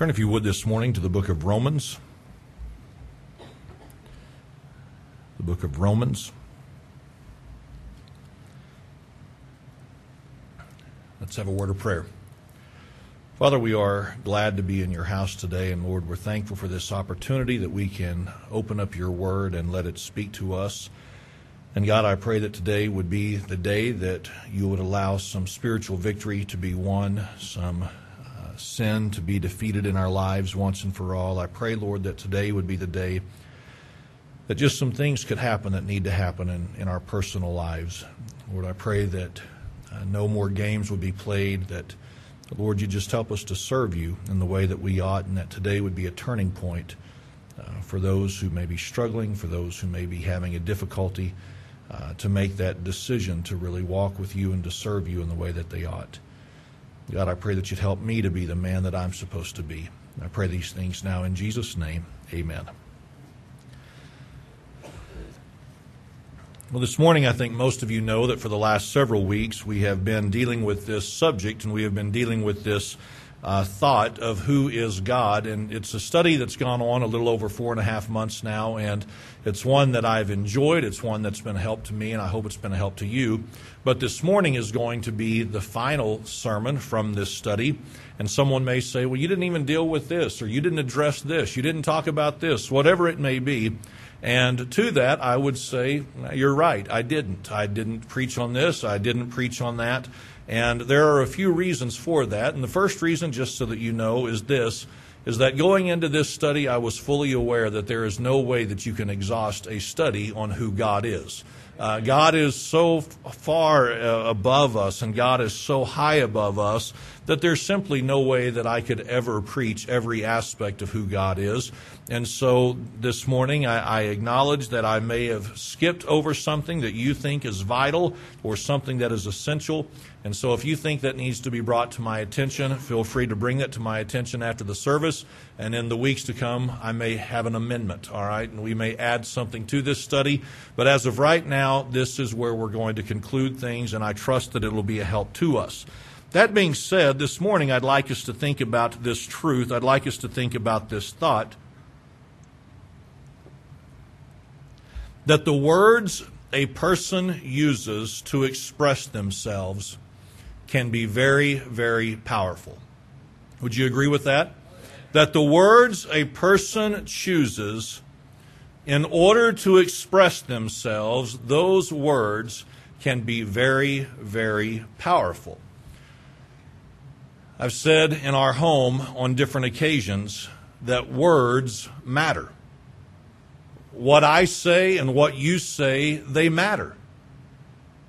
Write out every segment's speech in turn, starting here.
Turn, if you would, this morning to the book of Romans. The book of Romans. Let's have a word of prayer. Father, we are glad to be in your house today, and Lord, we're thankful for this opportunity that we can open up your word and let it speak to us. And God, I pray that today would be the day that you would allow some spiritual victory to be won, some sin to be defeated in our lives once and for all. I pray, Lord, that today would be the day that just some things could happen that need to happen in, in our personal lives. Lord, I pray that uh, no more games would be played, that, Lord, you just help us to serve you in the way that we ought, and that today would be a turning point uh, for those who may be struggling, for those who may be having a difficulty. Uh, to make that decision to really walk with you and to serve you in the way that they ought. God, I pray that you'd help me to be the man that I'm supposed to be. I pray these things now in Jesus' name. Amen. Well, this morning, I think most of you know that for the last several weeks we have been dealing with this subject and we have been dealing with this uh, thought of who is God. And it's a study that's gone on a little over four and a half months now, and it's one that I've enjoyed. It's one that's been a help to me, and I hope it's been a help to you. But this morning is going to be the final sermon from this study. And someone may say, well, you didn't even deal with this, or you didn't address this, you didn't talk about this, whatever it may be. And to that, I would say, you're right, I didn't. I didn't preach on this, I didn't preach on that. And there are a few reasons for that. And the first reason, just so that you know, is this is that going into this study, I was fully aware that there is no way that you can exhaust a study on who God is. Uh, God is so far uh, above us and God is so high above us that there's simply no way that I could ever preach every aspect of who God is. And so this morning, I, I, acknowledge that I may have skipped over something that you think is vital or something that is essential. And so if you think that needs to be brought to my attention, feel free to bring that to my attention after the service. And in the weeks to come, I may have an amendment, all right? And we may add something to this study. But as of right now, this is where we're going to conclude things, and I trust that it will be a help to us. That being said, this morning I'd like us to think about this truth. I'd like us to think about this thought that the words a person uses to express themselves can be very, very powerful. Would you agree with that? That the words a person chooses in order to express themselves, those words can be very, very powerful. I've said in our home on different occasions that words matter. What I say and what you say, they matter.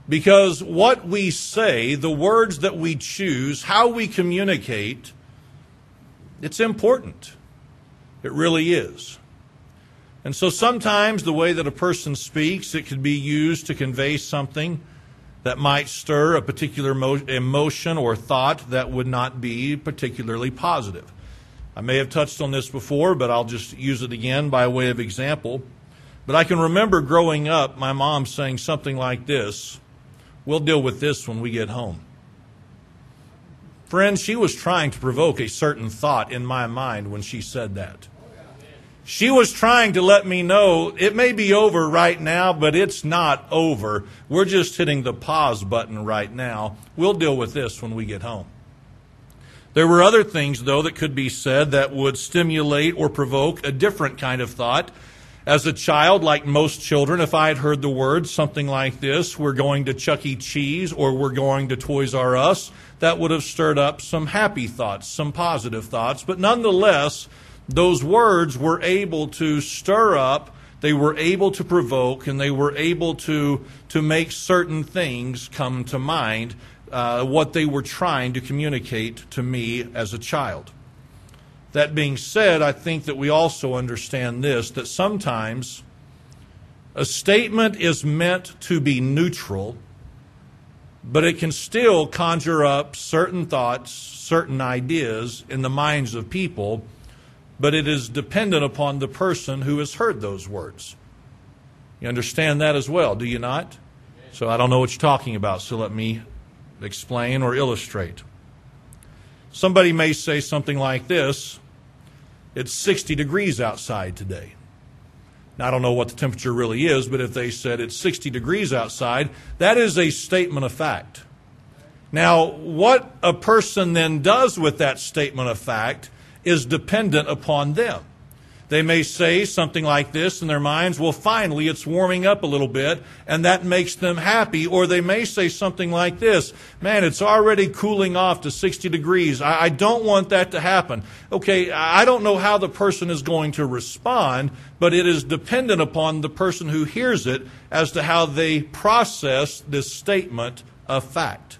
Because what we say, the words that we choose, how we communicate, it's important. It really is. And so sometimes the way that a person speaks, it could be used to convey something that might stir a particular emotion or thought that would not be particularly positive. I may have touched on this before, but I'll just use it again by way of example. But I can remember growing up, my mom saying something like this We'll deal with this when we get home. Friends, she was trying to provoke a certain thought in my mind when she said that. She was trying to let me know it may be over right now, but it's not over. We're just hitting the pause button right now. We'll deal with this when we get home. There were other things, though, that could be said that would stimulate or provoke a different kind of thought. As a child, like most children, if I had heard the words something like this, we're going to Chuck E. Cheese or we're going to Toys R Us, that would have stirred up some happy thoughts, some positive thoughts. But nonetheless, those words were able to stir up, they were able to provoke, and they were able to, to make certain things come to mind, uh, what they were trying to communicate to me as a child. That being said, I think that we also understand this that sometimes a statement is meant to be neutral, but it can still conjure up certain thoughts, certain ideas in the minds of people but it is dependent upon the person who has heard those words. You understand that as well, do you not? So I don't know what you're talking about, so let me explain or illustrate. Somebody may say something like this it's 60 degrees outside today. Now, I don't know what the temperature really is, but if they said it's 60 degrees outside, that is a statement of fact. Now, what a person then does with that statement of fact is dependent upon them. They may say something like this in their minds, well, finally, it's warming up a little bit, and that makes them happy. Or they may say something like this, man, it's already cooling off to 60 degrees. I, I don't want that to happen. Okay, I don't know how the person is going to respond, but it is dependent upon the person who hears it as to how they process this statement of fact.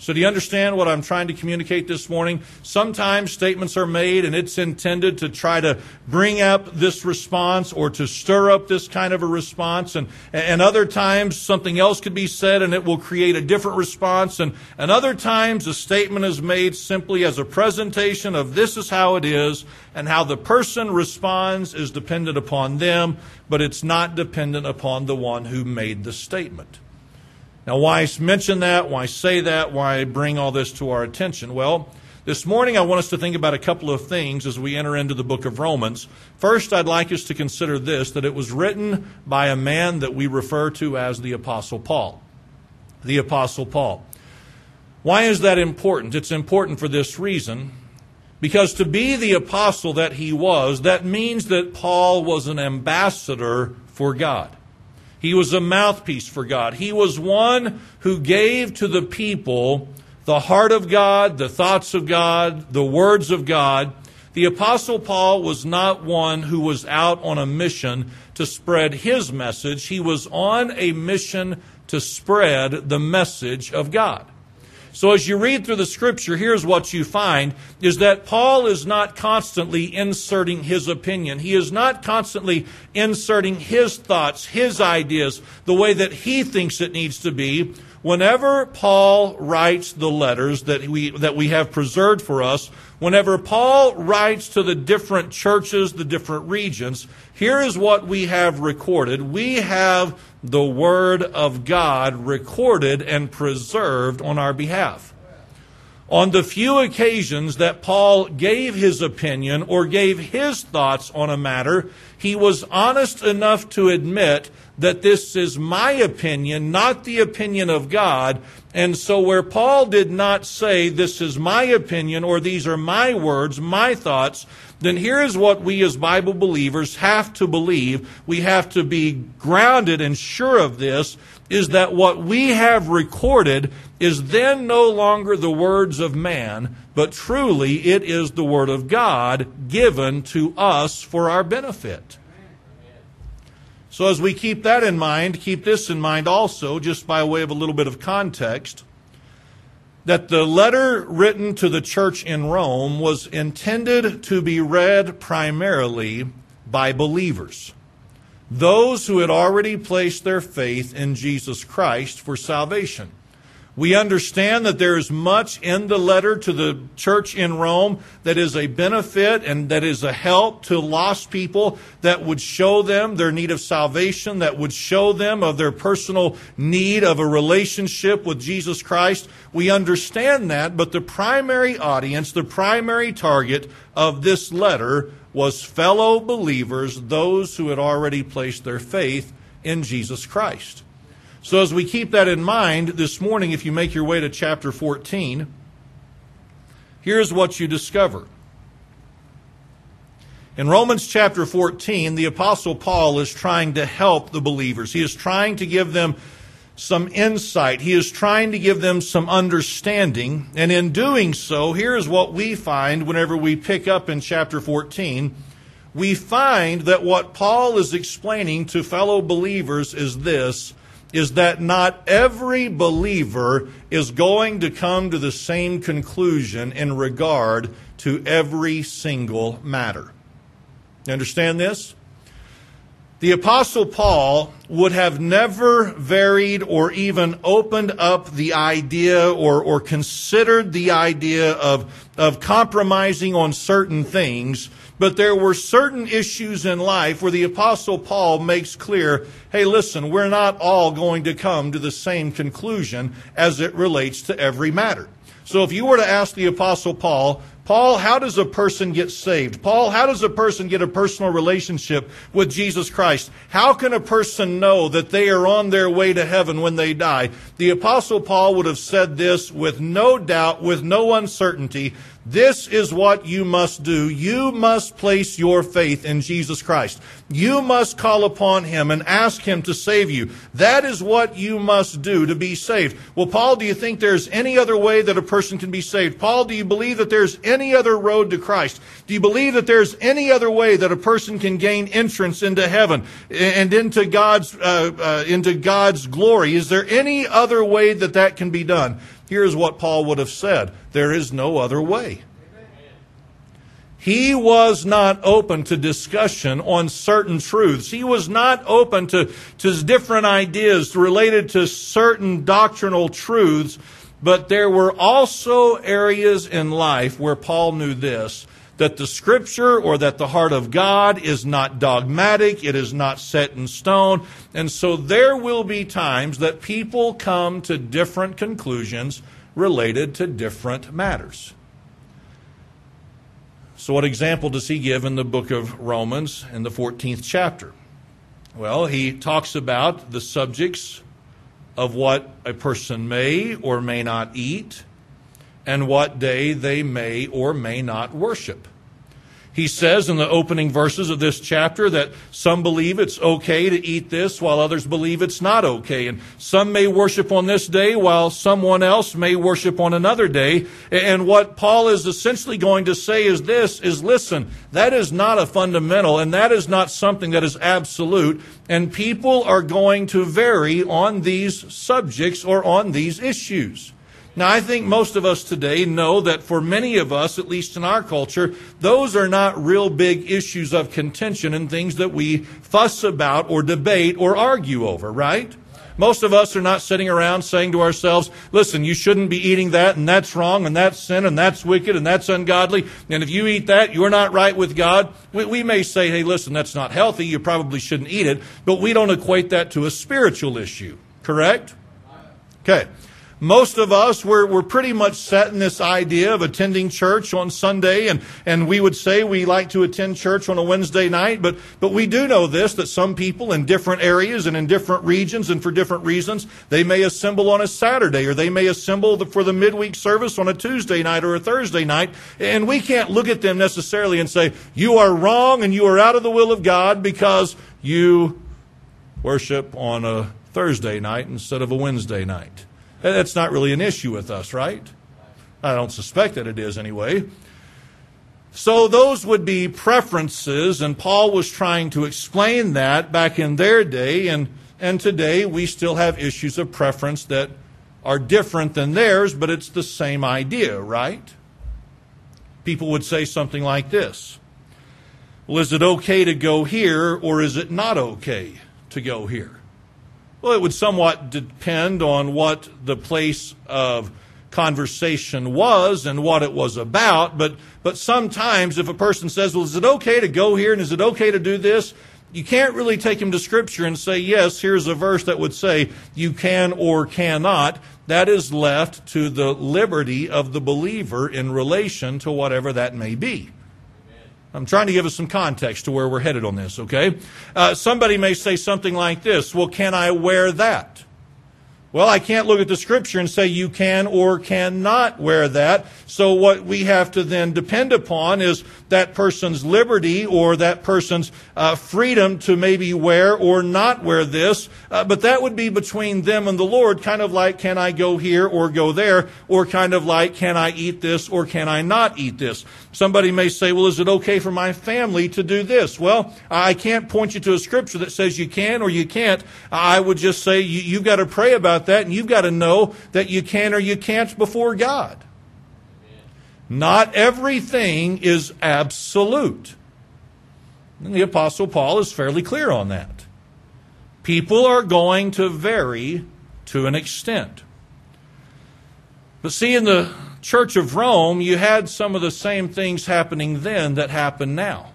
So, do you understand what I'm trying to communicate this morning? Sometimes statements are made and it's intended to try to bring up this response or to stir up this kind of a response. And, and other times something else could be said and it will create a different response. And, and other times a statement is made simply as a presentation of this is how it is and how the person responds is dependent upon them, but it's not dependent upon the one who made the statement. Now, why mention that? Why say that? Why bring all this to our attention? Well, this morning I want us to think about a couple of things as we enter into the book of Romans. First, I'd like us to consider this that it was written by a man that we refer to as the Apostle Paul. The Apostle Paul. Why is that important? It's important for this reason. Because to be the apostle that he was, that means that Paul was an ambassador for God. He was a mouthpiece for God. He was one who gave to the people the heart of God, the thoughts of God, the words of God. The Apostle Paul was not one who was out on a mission to spread his message. He was on a mission to spread the message of God. So as you read through the scripture, here's what you find is that Paul is not constantly inserting his opinion. He is not constantly inserting his thoughts, his ideas, the way that he thinks it needs to be. Whenever Paul writes the letters that we, that we have preserved for us, whenever Paul writes to the different churches, the different regions, here is what we have recorded. We have the Word of God recorded and preserved on our behalf. On the few occasions that Paul gave his opinion or gave his thoughts on a matter, he was honest enough to admit that this is my opinion, not the opinion of God. And so, where Paul did not say, This is my opinion, or these are my words, my thoughts, then here is what we as Bible believers have to believe. We have to be grounded and sure of this is that what we have recorded is then no longer the words of man, but truly it is the Word of God given to us for our benefit. So, as we keep that in mind, keep this in mind also, just by way of a little bit of context that the letter written to the church in Rome was intended to be read primarily by believers, those who had already placed their faith in Jesus Christ for salvation. We understand that there is much in the letter to the church in Rome that is a benefit and that is a help to lost people that would show them their need of salvation, that would show them of their personal need of a relationship with Jesus Christ. We understand that, but the primary audience, the primary target of this letter was fellow believers, those who had already placed their faith in Jesus Christ. So, as we keep that in mind, this morning, if you make your way to chapter 14, here's what you discover. In Romans chapter 14, the Apostle Paul is trying to help the believers. He is trying to give them some insight. He is trying to give them some understanding. And in doing so, here's what we find whenever we pick up in chapter 14. We find that what Paul is explaining to fellow believers is this is that not every believer is going to come to the same conclusion in regard to every single matter. You understand this? The Apostle Paul would have never varied or even opened up the idea or, or considered the idea of, of compromising on certain things but there were certain issues in life where the Apostle Paul makes clear hey, listen, we're not all going to come to the same conclusion as it relates to every matter. So if you were to ask the Apostle Paul, Paul, how does a person get saved? Paul, how does a person get a personal relationship with Jesus Christ? How can a person know that they are on their way to heaven when they die? The apostle Paul would have said this with no doubt, with no uncertainty. This is what you must do. You must place your faith in Jesus Christ. You must call upon Him and ask Him to save you. That is what you must do to be saved. Well, Paul, do you think there's any other way that a person can be saved? Paul, do you believe that there's any other road to Christ? Do you believe that there's any other way that a person can gain entrance into heaven and into God's, uh, uh, into God's glory? Is there any other way that that can be done? Here's what Paul would have said there is no other way. He was not open to discussion on certain truths. He was not open to, to different ideas related to certain doctrinal truths. But there were also areas in life where Paul knew this that the scripture or that the heart of God is not dogmatic, it is not set in stone. And so there will be times that people come to different conclusions related to different matters. So, what example does he give in the book of Romans in the 14th chapter? Well, he talks about the subjects of what a person may or may not eat and what day they may or may not worship. He says in the opening verses of this chapter that some believe it's okay to eat this while others believe it's not okay. And some may worship on this day while someone else may worship on another day. And what Paul is essentially going to say is this, is listen, that is not a fundamental and that is not something that is absolute. And people are going to vary on these subjects or on these issues. Now, I think most of us today know that for many of us, at least in our culture, those are not real big issues of contention and things that we fuss about or debate or argue over, right? Most of us are not sitting around saying to ourselves, listen, you shouldn't be eating that, and that's wrong, and that's sin, and that's wicked, and that's ungodly, and if you eat that, you're not right with God. We, we may say, hey, listen, that's not healthy, you probably shouldn't eat it, but we don't equate that to a spiritual issue, correct? Okay. Most of us, we're, we're pretty much set in this idea of attending church on Sunday, and, and we would say we like to attend church on a Wednesday night, but, but we do know this, that some people in different areas and in different regions and for different reasons, they may assemble on a Saturday, or they may assemble for the midweek service on a Tuesday night or a Thursday night, and we can't look at them necessarily and say, you are wrong and you are out of the will of God because you worship on a Thursday night instead of a Wednesday night. That's not really an issue with us, right? I don't suspect that it is anyway. So those would be preferences, and Paul was trying to explain that back in their day, and, and today we still have issues of preference that are different than theirs, but it's the same idea, right? People would say something like this Well, is it okay to go here, or is it not okay to go here? Well, it would somewhat depend on what the place of conversation was and what it was about, but, but sometimes if a person says, well, is it okay to go here and is it okay to do this? You can't really take him to Scripture and say, yes, here's a verse that would say you can or cannot. That is left to the liberty of the believer in relation to whatever that may be. I'm trying to give us some context to where we're headed on this, okay? Uh, somebody may say something like this Well, can I wear that? Well, I can't look at the scripture and say you can or cannot wear that. So what we have to then depend upon is that person's liberty or that person's uh, freedom to maybe wear or not wear this. Uh, but that would be between them and the Lord, kind of like, can I go here or go there? Or kind of like, can I eat this or can I not eat this? Somebody may say, well, is it okay for my family to do this? Well, I can't point you to a scripture that says you can or you can't. I would just say you, you've got to pray about that and you've got to know that you can or you can't before God. Not everything is absolute. And the Apostle Paul is fairly clear on that. People are going to vary to an extent. But see, in the Church of Rome, you had some of the same things happening then that happen now.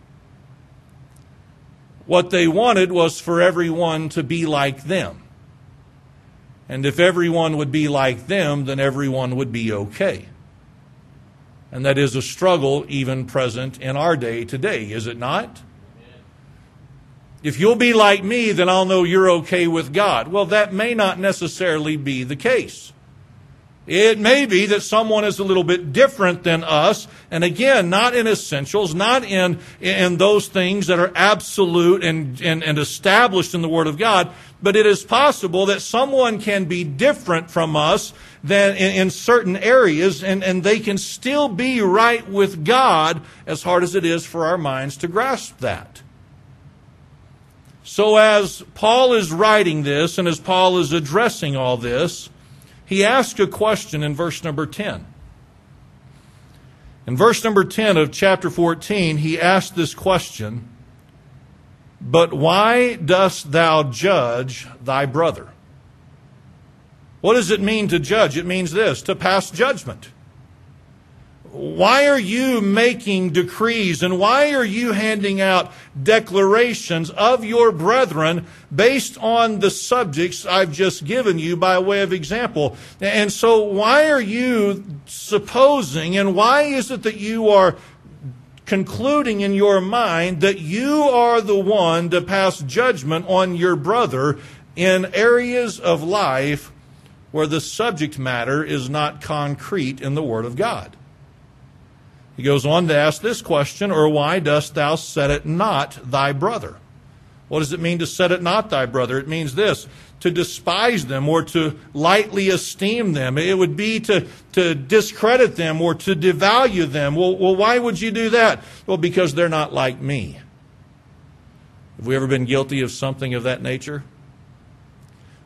What they wanted was for everyone to be like them. And if everyone would be like them, then everyone would be okay. And that is a struggle even present in our day today, is it not? If you'll be like me, then I'll know you're okay with God. Well, that may not necessarily be the case. It may be that someone is a little bit different than us, and again, not in essentials, not in, in those things that are absolute and, and, and established in the Word of God, but it is possible that someone can be different from us than in, in certain areas, and, and they can still be right with God, as hard as it is for our minds to grasp that. So, as Paul is writing this, and as Paul is addressing all this, he asks a question in verse number 10. In verse number 10 of chapter 14, he asks this question But why dost thou judge thy brother? What does it mean to judge? It means this to pass judgment. Why are you making decrees and why are you handing out declarations of your brethren based on the subjects I've just given you by way of example? And so, why are you supposing and why is it that you are concluding in your mind that you are the one to pass judgment on your brother in areas of life where the subject matter is not concrete in the Word of God? He goes on to ask this question, or why dost thou set it not thy brother? What does it mean to set it not thy brother? It means this to despise them or to lightly esteem them. It would be to, to discredit them or to devalue them. Well, well, why would you do that? Well, because they're not like me. Have we ever been guilty of something of that nature?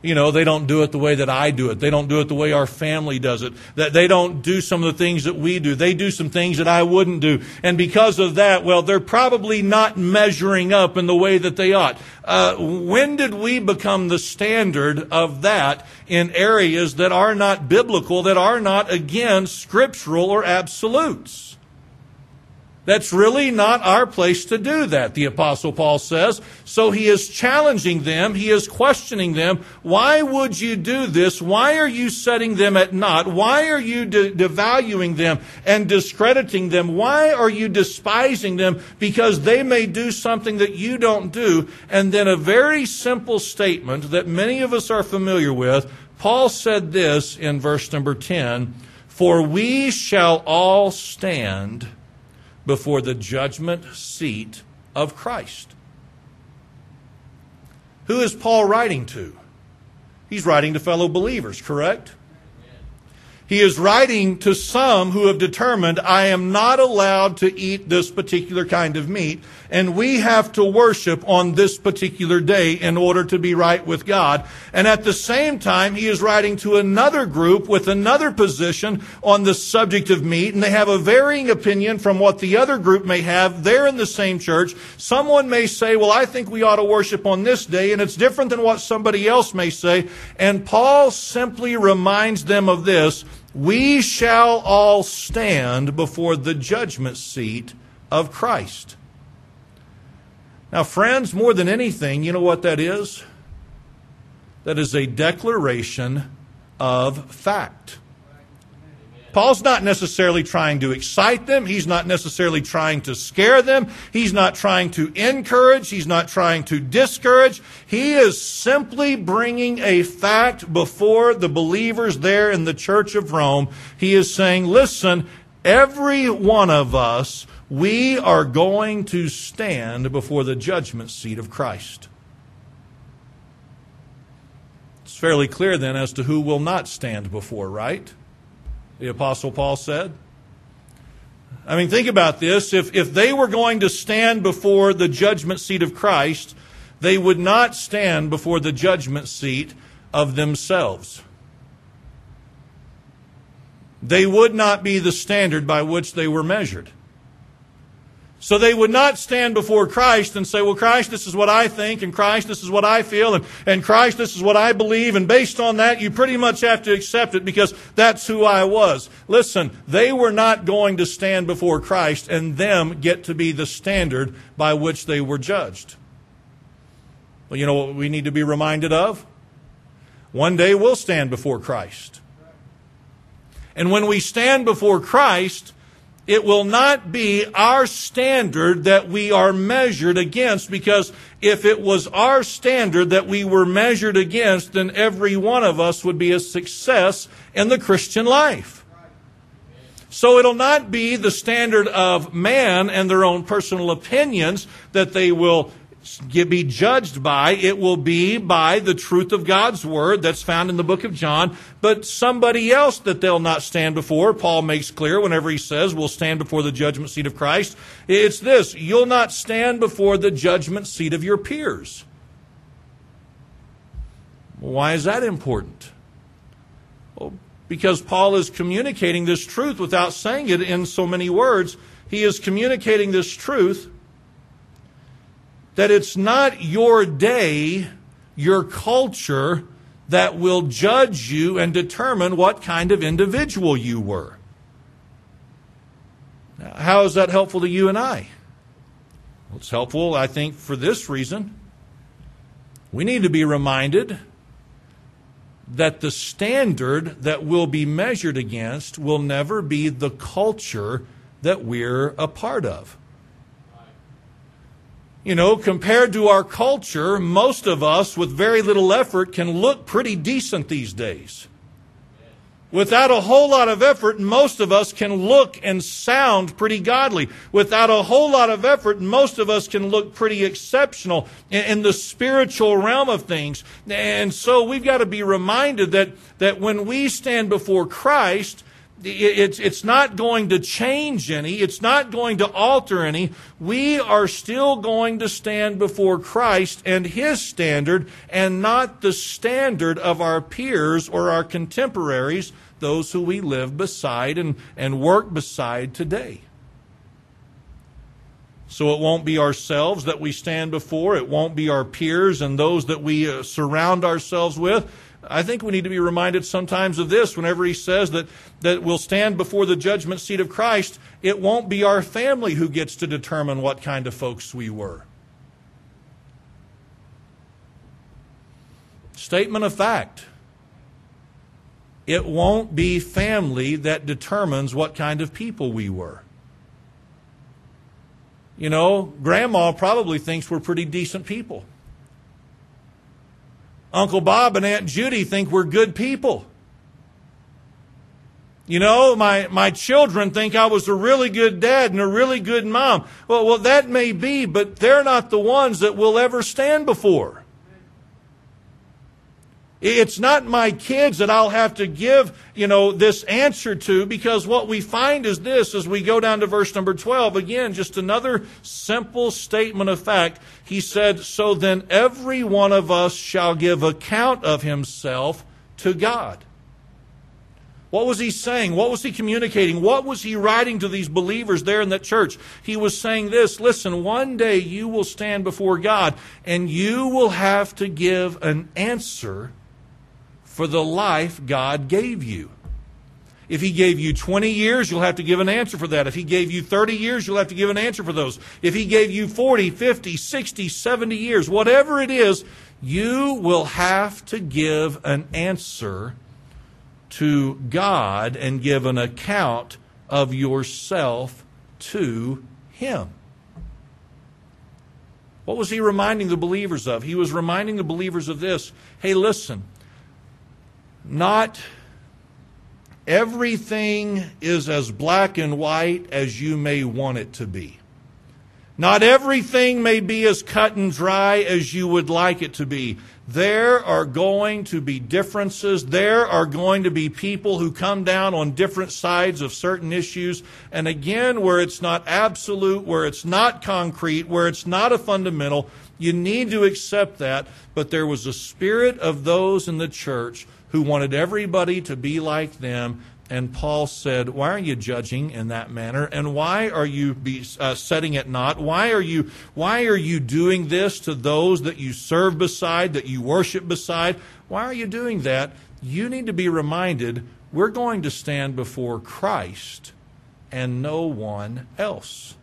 You know, they don't do it the way that I do it. They don't do it the way our family does it. That they don't do some of the things that we do. They do some things that I wouldn't do. And because of that, well, they're probably not measuring up in the way that they ought. Uh, when did we become the standard of that in areas that are not biblical, that are not, again, scriptural or absolutes? That's really not our place to do that, the Apostle Paul says. So he is challenging them, he is questioning them. Why would you do this? Why are you setting them at naught? Why are you de- devaluing them and discrediting them? Why are you despising them? Because they may do something that you don't do. And then a very simple statement that many of us are familiar with. Paul said this in verse number 10 For we shall all stand before the judgment seat of Christ. Who is Paul writing to? He's writing to fellow believers, correct? He is writing to some who have determined, I am not allowed to eat this particular kind of meat, and we have to worship on this particular day in order to be right with God. And at the same time, he is writing to another group with another position on the subject of meat, and they have a varying opinion from what the other group may have. They're in the same church. Someone may say, Well, I think we ought to worship on this day, and it's different than what somebody else may say. And Paul simply reminds them of this we shall all stand before the judgment seat of Christ. Now, friends, more than anything, you know what that is? That is a declaration of fact. Paul's not necessarily trying to excite them. He's not necessarily trying to scare them. He's not trying to encourage. He's not trying to discourage. He is simply bringing a fact before the believers there in the church of Rome. He is saying, listen, every one of us, we are going to stand before the judgment seat of Christ. It's fairly clear then as to who will not stand before, right? The Apostle Paul said. I mean, think about this. If, if they were going to stand before the judgment seat of Christ, they would not stand before the judgment seat of themselves. They would not be the standard by which they were measured. So they would not stand before Christ and say, well, Christ, this is what I think, and Christ, this is what I feel, and, and Christ, this is what I believe, and based on that, you pretty much have to accept it because that's who I was. Listen, they were not going to stand before Christ and them get to be the standard by which they were judged. Well, you know what we need to be reminded of? One day we'll stand before Christ. And when we stand before Christ, It will not be our standard that we are measured against because if it was our standard that we were measured against, then every one of us would be a success in the Christian life. So it'll not be the standard of man and their own personal opinions that they will be judged by. It will be by the truth of God's word that's found in the book of John, but somebody else that they'll not stand before. Paul makes clear whenever he says we'll stand before the judgment seat of Christ. It's this you'll not stand before the judgment seat of your peers. Why is that important? Well, because Paul is communicating this truth without saying it in so many words. He is communicating this truth that it's not your day, your culture, that will judge you and determine what kind of individual you were. Now, how is that helpful to you and I? Well, it's helpful, I think, for this reason. We need to be reminded that the standard that will be measured against will never be the culture that we're a part of. You know, compared to our culture, most of us with very little effort can look pretty decent these days. Without a whole lot of effort, most of us can look and sound pretty godly. Without a whole lot of effort, most of us can look pretty exceptional in, the spiritual realm of things. And so we've got to be reminded that, that when we stand before Christ, it's, it's not going to change any. It's not going to alter any. We are still going to stand before Christ and His standard and not the standard of our peers or our contemporaries, those who we live beside and, and work beside today. So it won't be ourselves that we stand before. It won't be our peers and those that we uh, surround ourselves with I think we need to be reminded sometimes of this whenever he says that, that we'll stand before the judgment seat of Christ. It won't be our family who gets to determine what kind of folks we were. Statement of fact. It won't be family that determines what kind of people we were. You know, grandma probably thinks we're pretty decent people. Uncle Bob and Aunt Judy think we're good people. You know, my, my children think I was a really good dad and a really good mom. Well, well, that may be, but they're not the ones that we'll ever stand before. It's not my kids that I'll have to give, you know, this answer to because what we find is this as we go down to verse number 12. Again, just another simple statement of fact. He said, So then every one of us shall give account of himself to God. What was he saying? What was he communicating? What was he writing to these believers there in that church? He was saying this listen, one day you will stand before God and you will have to give an answer for the life God gave you. If He gave you 20 years, you'll have to give an answer for that. If He gave you 30 years, you'll have to give an answer for those. If He gave you 40, 50, 60, 70 years, whatever it is, you will have to give an answer to God and give an account of yourself to Him. What was he reminding the believers of? He was reminding the believers of this hey, listen, not everything is as black and white as you may want it to be. Not everything may be as cut and dry as you would like it to be. There are going to be differences. There are going to be people who come down on different sides of certain issues. And again, where it's not absolute, where it's not concrete, where it's not a fundamental, you need to accept that. But there was a spirit of those in the church who wanted everybody to be like them. And Paul said, Why are you judging in that manner? And why are you be, uh, setting it not? Why are, you, why are you doing this to those that you serve beside, that you worship beside? Why are you doing that? You need to be reminded we're going to stand before Christ and no one else.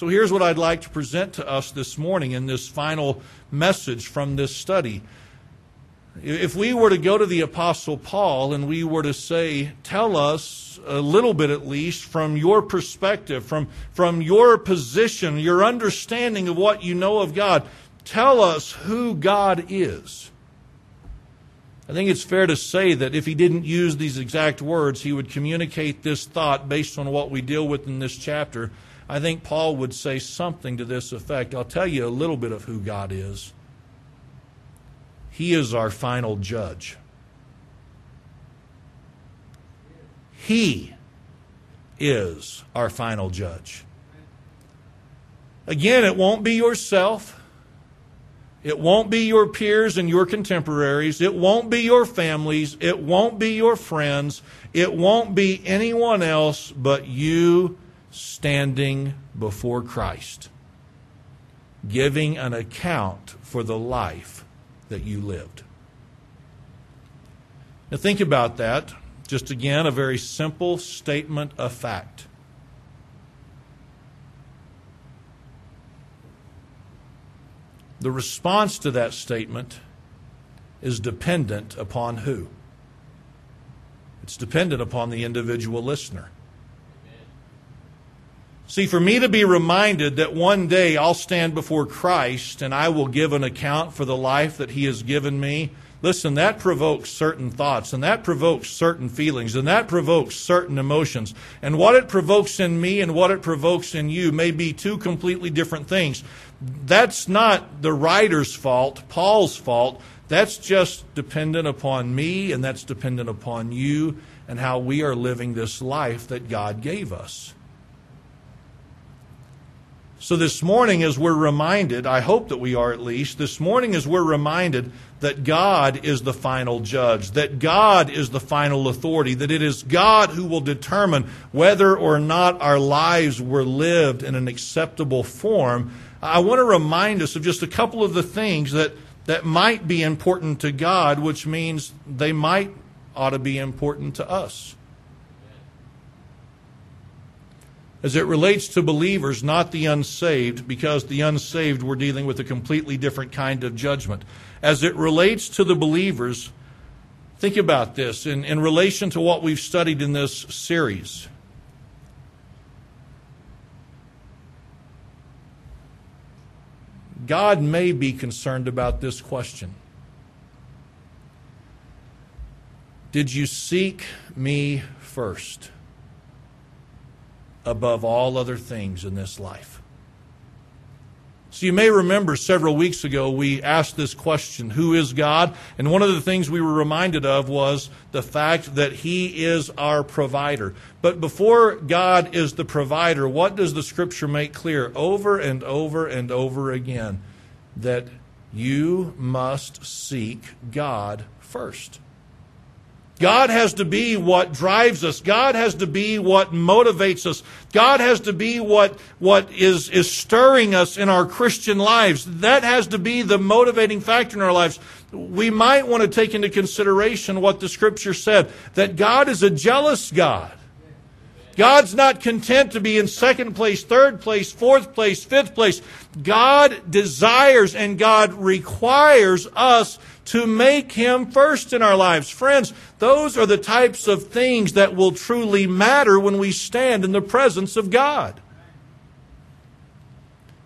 So here's what I'd like to present to us this morning in this final message from this study. If we were to go to the Apostle Paul and we were to say, Tell us a little bit at least from your perspective, from, from your position, your understanding of what you know of God, tell us who God is. I think it's fair to say that if he didn't use these exact words, he would communicate this thought based on what we deal with in this chapter. I think Paul would say something to this effect. I'll tell you a little bit of who God is. He is our final judge. He is our final judge. Again, it won't be yourself. It won't be your peers and your contemporaries. It won't be your families. It won't be your friends. It won't be anyone else but you standing before Christ, giving an account for the life that you lived. Now, think about that. Just again, a very simple statement of fact. The response to that statement is dependent upon who? It's dependent upon the individual listener. See, for me to be reminded that one day I'll stand before Christ and I will give an account for the life that He has given me, listen, that provokes certain thoughts and that provokes certain feelings and that provokes certain emotions. And what it provokes in me and what it provokes in you may be two completely different things that's not the writer's fault, Paul's fault. That's just dependent upon me and that's dependent upon you and how we are living this life that God gave us. So, this morning, as we're reminded, I hope that we are at least, this morning, as we're reminded that God is the final judge, that God is the final authority, that it is God who will determine whether or not our lives were lived in an acceptable form, I want to remind us of just a couple of the things that, that might be important to God, which means they might ought to be important to us. As it relates to believers, not the unsaved, because the unsaved we're dealing with a completely different kind of judgment. As it relates to the believers, think about this in, in relation to what we've studied in this series. God may be concerned about this question Did you seek me first above all other things in this life? So you may remember several weeks ago we asked this question Who is God? And one of the things we were reminded of was the fact that He is our provider. But before God is the provider, what does the Scripture make clear over and over and over again? That you must seek God first. God has to be what drives us. God has to be what motivates us. God has to be what, what is, is stirring us in our Christian lives. That has to be the motivating factor in our lives. We might want to take into consideration what the scripture said, that God is a jealous God. God's not content to be in second place, third place, fourth place, fifth place. God desires and God requires us to make Him first in our lives. Friends, those are the types of things that will truly matter when we stand in the presence of God.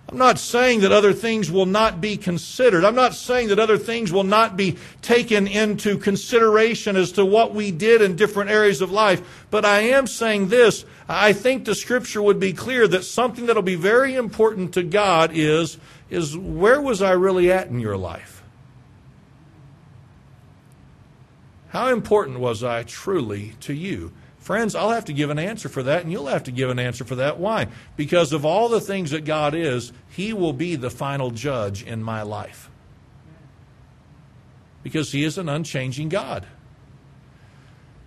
I'm not saying that other things will not be considered. I'm not saying that other things will not be taken into consideration as to what we did in different areas of life. But I am saying this. I think the scripture would be clear that something that will be very important to God is, is where was I really at in your life? How important was I truly to you? Friends, I'll have to give an answer for that, and you'll have to give an answer for that. Why? Because of all the things that God is, He will be the final judge in my life. Because He is an unchanging God.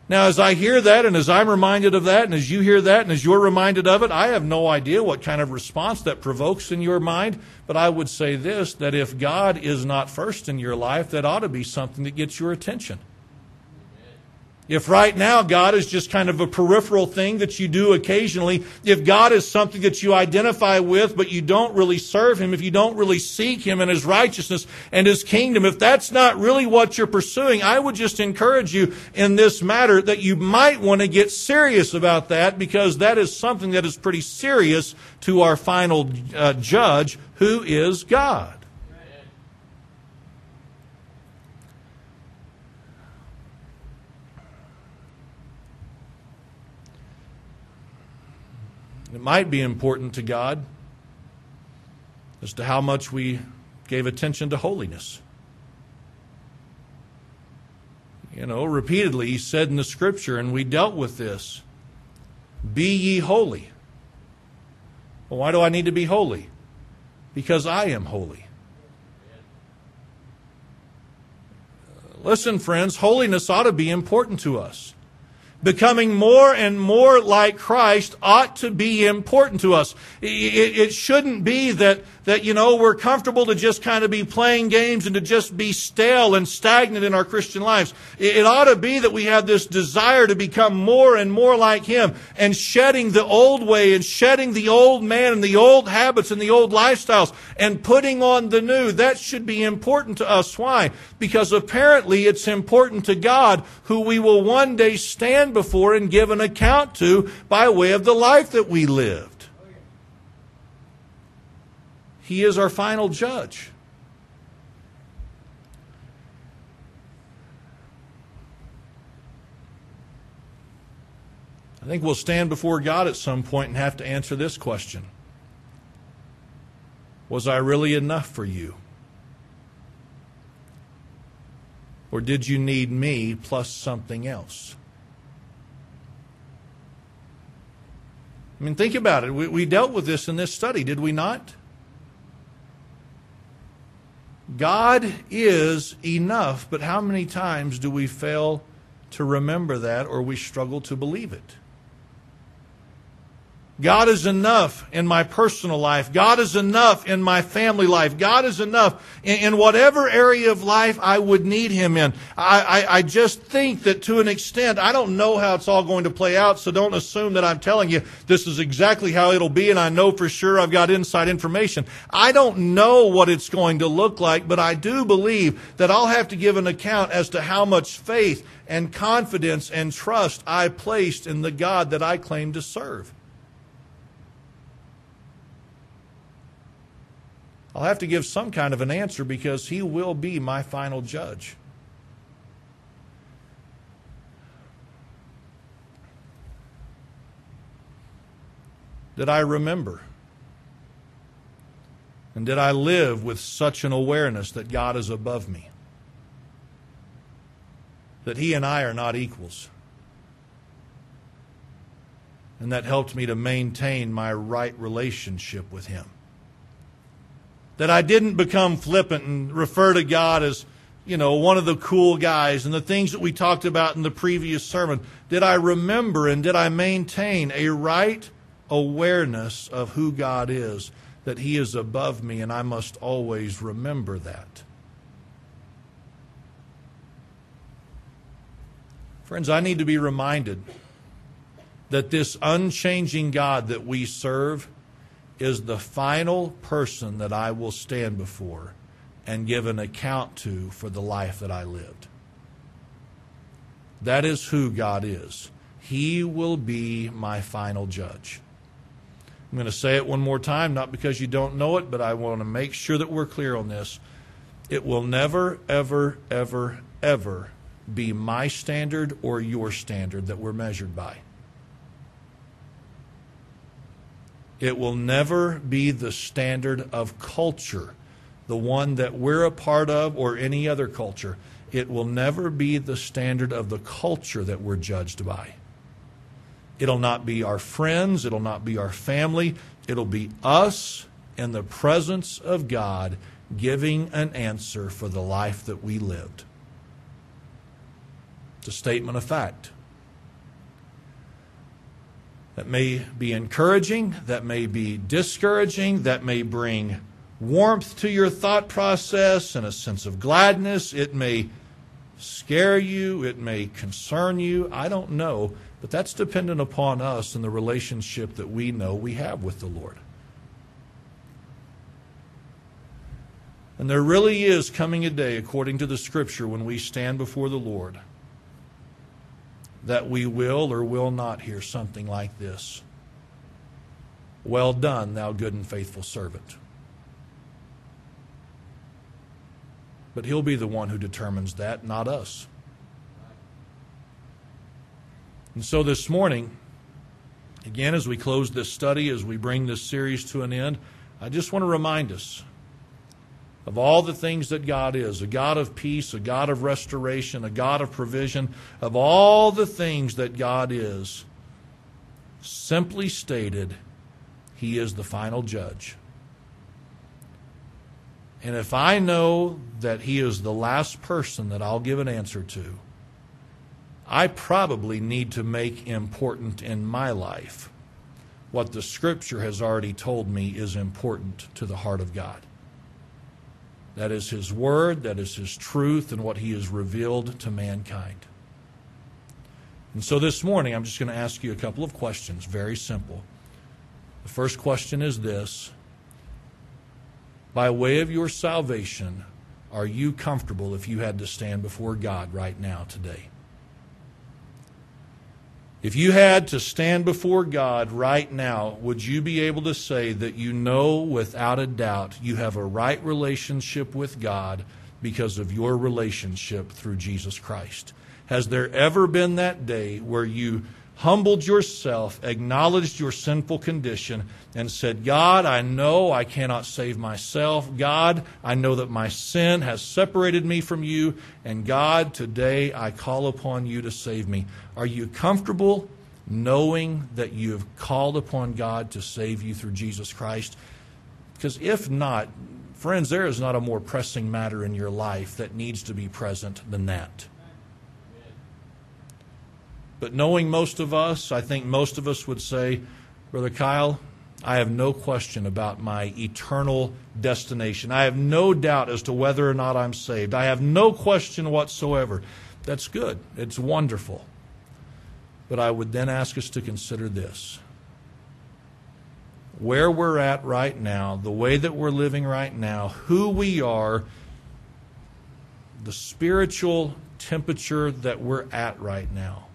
Now, as I hear that, and as I'm reminded of that, and as you hear that, and as you're reminded of it, I have no idea what kind of response that provokes in your mind. But I would say this that if God is not first in your life, that ought to be something that gets your attention. If right now God is just kind of a peripheral thing that you do occasionally, if God is something that you identify with but you don't really serve Him, if you don't really seek Him and His righteousness and His kingdom, if that's not really what you're pursuing, I would just encourage you in this matter that you might want to get serious about that because that is something that is pretty serious to our final uh, judge, who is God. It might be important to God as to how much we gave attention to holiness. You know, repeatedly he said in the scripture, and we dealt with this Be ye holy. Well, why do I need to be holy? Because I am holy. Listen, friends, holiness ought to be important to us becoming more and more like Christ ought to be important to us. It, it, shouldn't be that, that, you know, we're comfortable to just kind of be playing games and to just be stale and stagnant in our Christian lives. It, it ought to be that we have this desire to become more and more like Him and shedding the old way and shedding the old man and the old habits and the old lifestyles and putting on the new. That should be important to us. Why? Because apparently it's important to God who we will one day stand before and give an account to by way of the life that we lived. He is our final judge. I think we'll stand before God at some point and have to answer this question Was I really enough for you? Or did you need me plus something else? I mean, think about it. We, we dealt with this in this study, did we not? God is enough, but how many times do we fail to remember that or we struggle to believe it? God is enough in my personal life. God is enough in my family life. God is enough in, in whatever area of life I would need Him in. I, I, I, just think that to an extent, I don't know how it's all going to play out, so don't assume that I'm telling you this is exactly how it'll be and I know for sure I've got inside information. I don't know what it's going to look like, but I do believe that I'll have to give an account as to how much faith and confidence and trust I placed in the God that I claim to serve. I'll have to give some kind of an answer because he will be my final judge. Did I remember? And did I live with such an awareness that God is above me? That He and I are not equals? And that helped me to maintain my right relationship with Him that I didn't become flippant and refer to God as, you know, one of the cool guys and the things that we talked about in the previous sermon. Did I remember and did I maintain a right awareness of who God is, that He is above me, and I must always remember that? Friends, I need to be reminded that this unchanging God that we serve is the final person that I will stand before and give an account to for the life that I lived. That is who God is. He will be my final judge. I'm going to say it one more time, not because you don't know it, but I want to make sure that we're clear on this. It will never, ever, ever, ever be my standard or your standard that we're measured by. It will never be the standard of culture, the one that we're a part of or any other culture. It will never be the standard of the culture that we're judged by. It'll not be our friends, it'll not be our family, it'll be us in the presence of God giving an answer for the life that we lived. It's a statement of fact that may be encouraging, that may be discouraging, that may bring warmth to your thought process and a sense of gladness. It may scare you, it may concern you. I don't know, but that's dependent upon us and the relationship that we know we have with the Lord. And there really is coming a day, according to the Scripture, when we stand before the Lord, that we will or will not hear something like this Well done, thou good and faithful servant. But He'll be the one who determines that, not us. And so this morning, again, as we close this study, as we bring this series to an end, I just want to remind us of all the things that God is a God of peace, a God of restoration, a God of provision, of all the things that God is, simply stated, He is the final judge. And if I know that He is the last person that I'll give an answer to, I probably need to make important in my life what the Scripture has already told me is important to the heart of God. That is His Word, that is His truth, and what He has revealed to mankind. And so this morning, I'm just going to ask you a couple of questions, very simple. The first question is this By way of your salvation, are you comfortable if you had to stand before God right now, today? If you had to stand before God right now, would you be able to say that you know without a doubt you have a right relationship with God because of your relationship through Jesus Christ? Has there ever been that day where you humbled yourself, acknowledged your sinful condition, and said, God, I know I cannot save myself. God, I know that my sin has separated me from you. And God, today I call upon you to save me. Are you comfortable knowing that you have called upon God to save you through Jesus Christ? Because if not, friends, there is not a more pressing matter in your life that needs to be present than that. But knowing most of us, I think most of us would say, Brother Kyle, I have no question about my eternal destination. I have no doubt as to whether or not I'm saved. I have no question whatsoever. That's good. It's wonderful. But I would then ask us to consider this. Where we're at right now, the way that we're living right now, who we are, the spiritual temperature that we're at right now.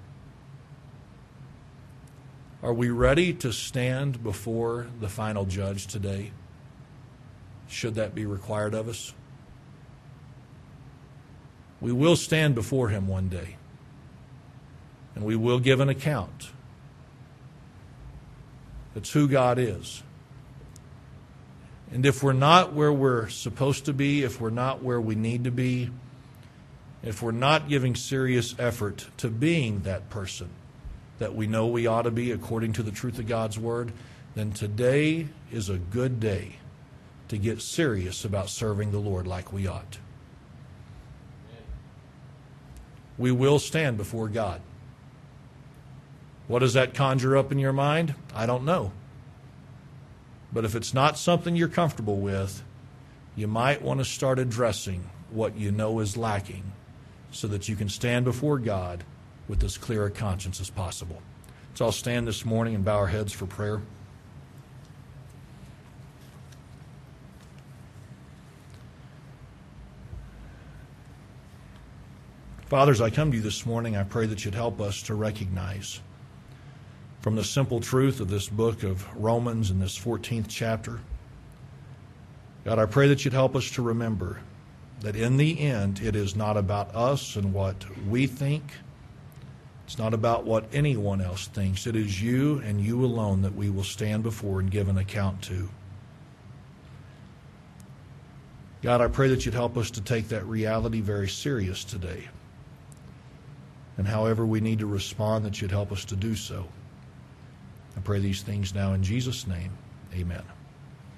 Are we ready to stand before the final judge today? Should that be required of us? We will stand before him one day, and we will give an account. That's who God is. And if we're not where we're supposed to be, if we're not where we need to be, if we're not giving serious effort to being that person, that we know we ought to be according to the truth of God's Word, then today is a good day to get serious about serving the Lord like we ought. We will stand before God. What does that conjure up in your mind? I don't know. But if it's not something you're comfortable with, you might want to start addressing what you know is lacking so that you can stand before God with as clear a conscience as possible. So I'll stand this morning and bow our heads for prayer. Fathers, I come to you this morning. I pray that you'd help us to recognize from the simple truth of this book of Romans in this 14th chapter. God, I pray that you'd help us to remember that in the end, it is not about us and what we think it's not about what anyone else thinks. It is you and you alone that we will stand before and give an account to. God, I pray that you'd help us to take that reality very serious today. And however we need to respond, that you'd help us to do so. I pray these things now in Jesus' name. Amen.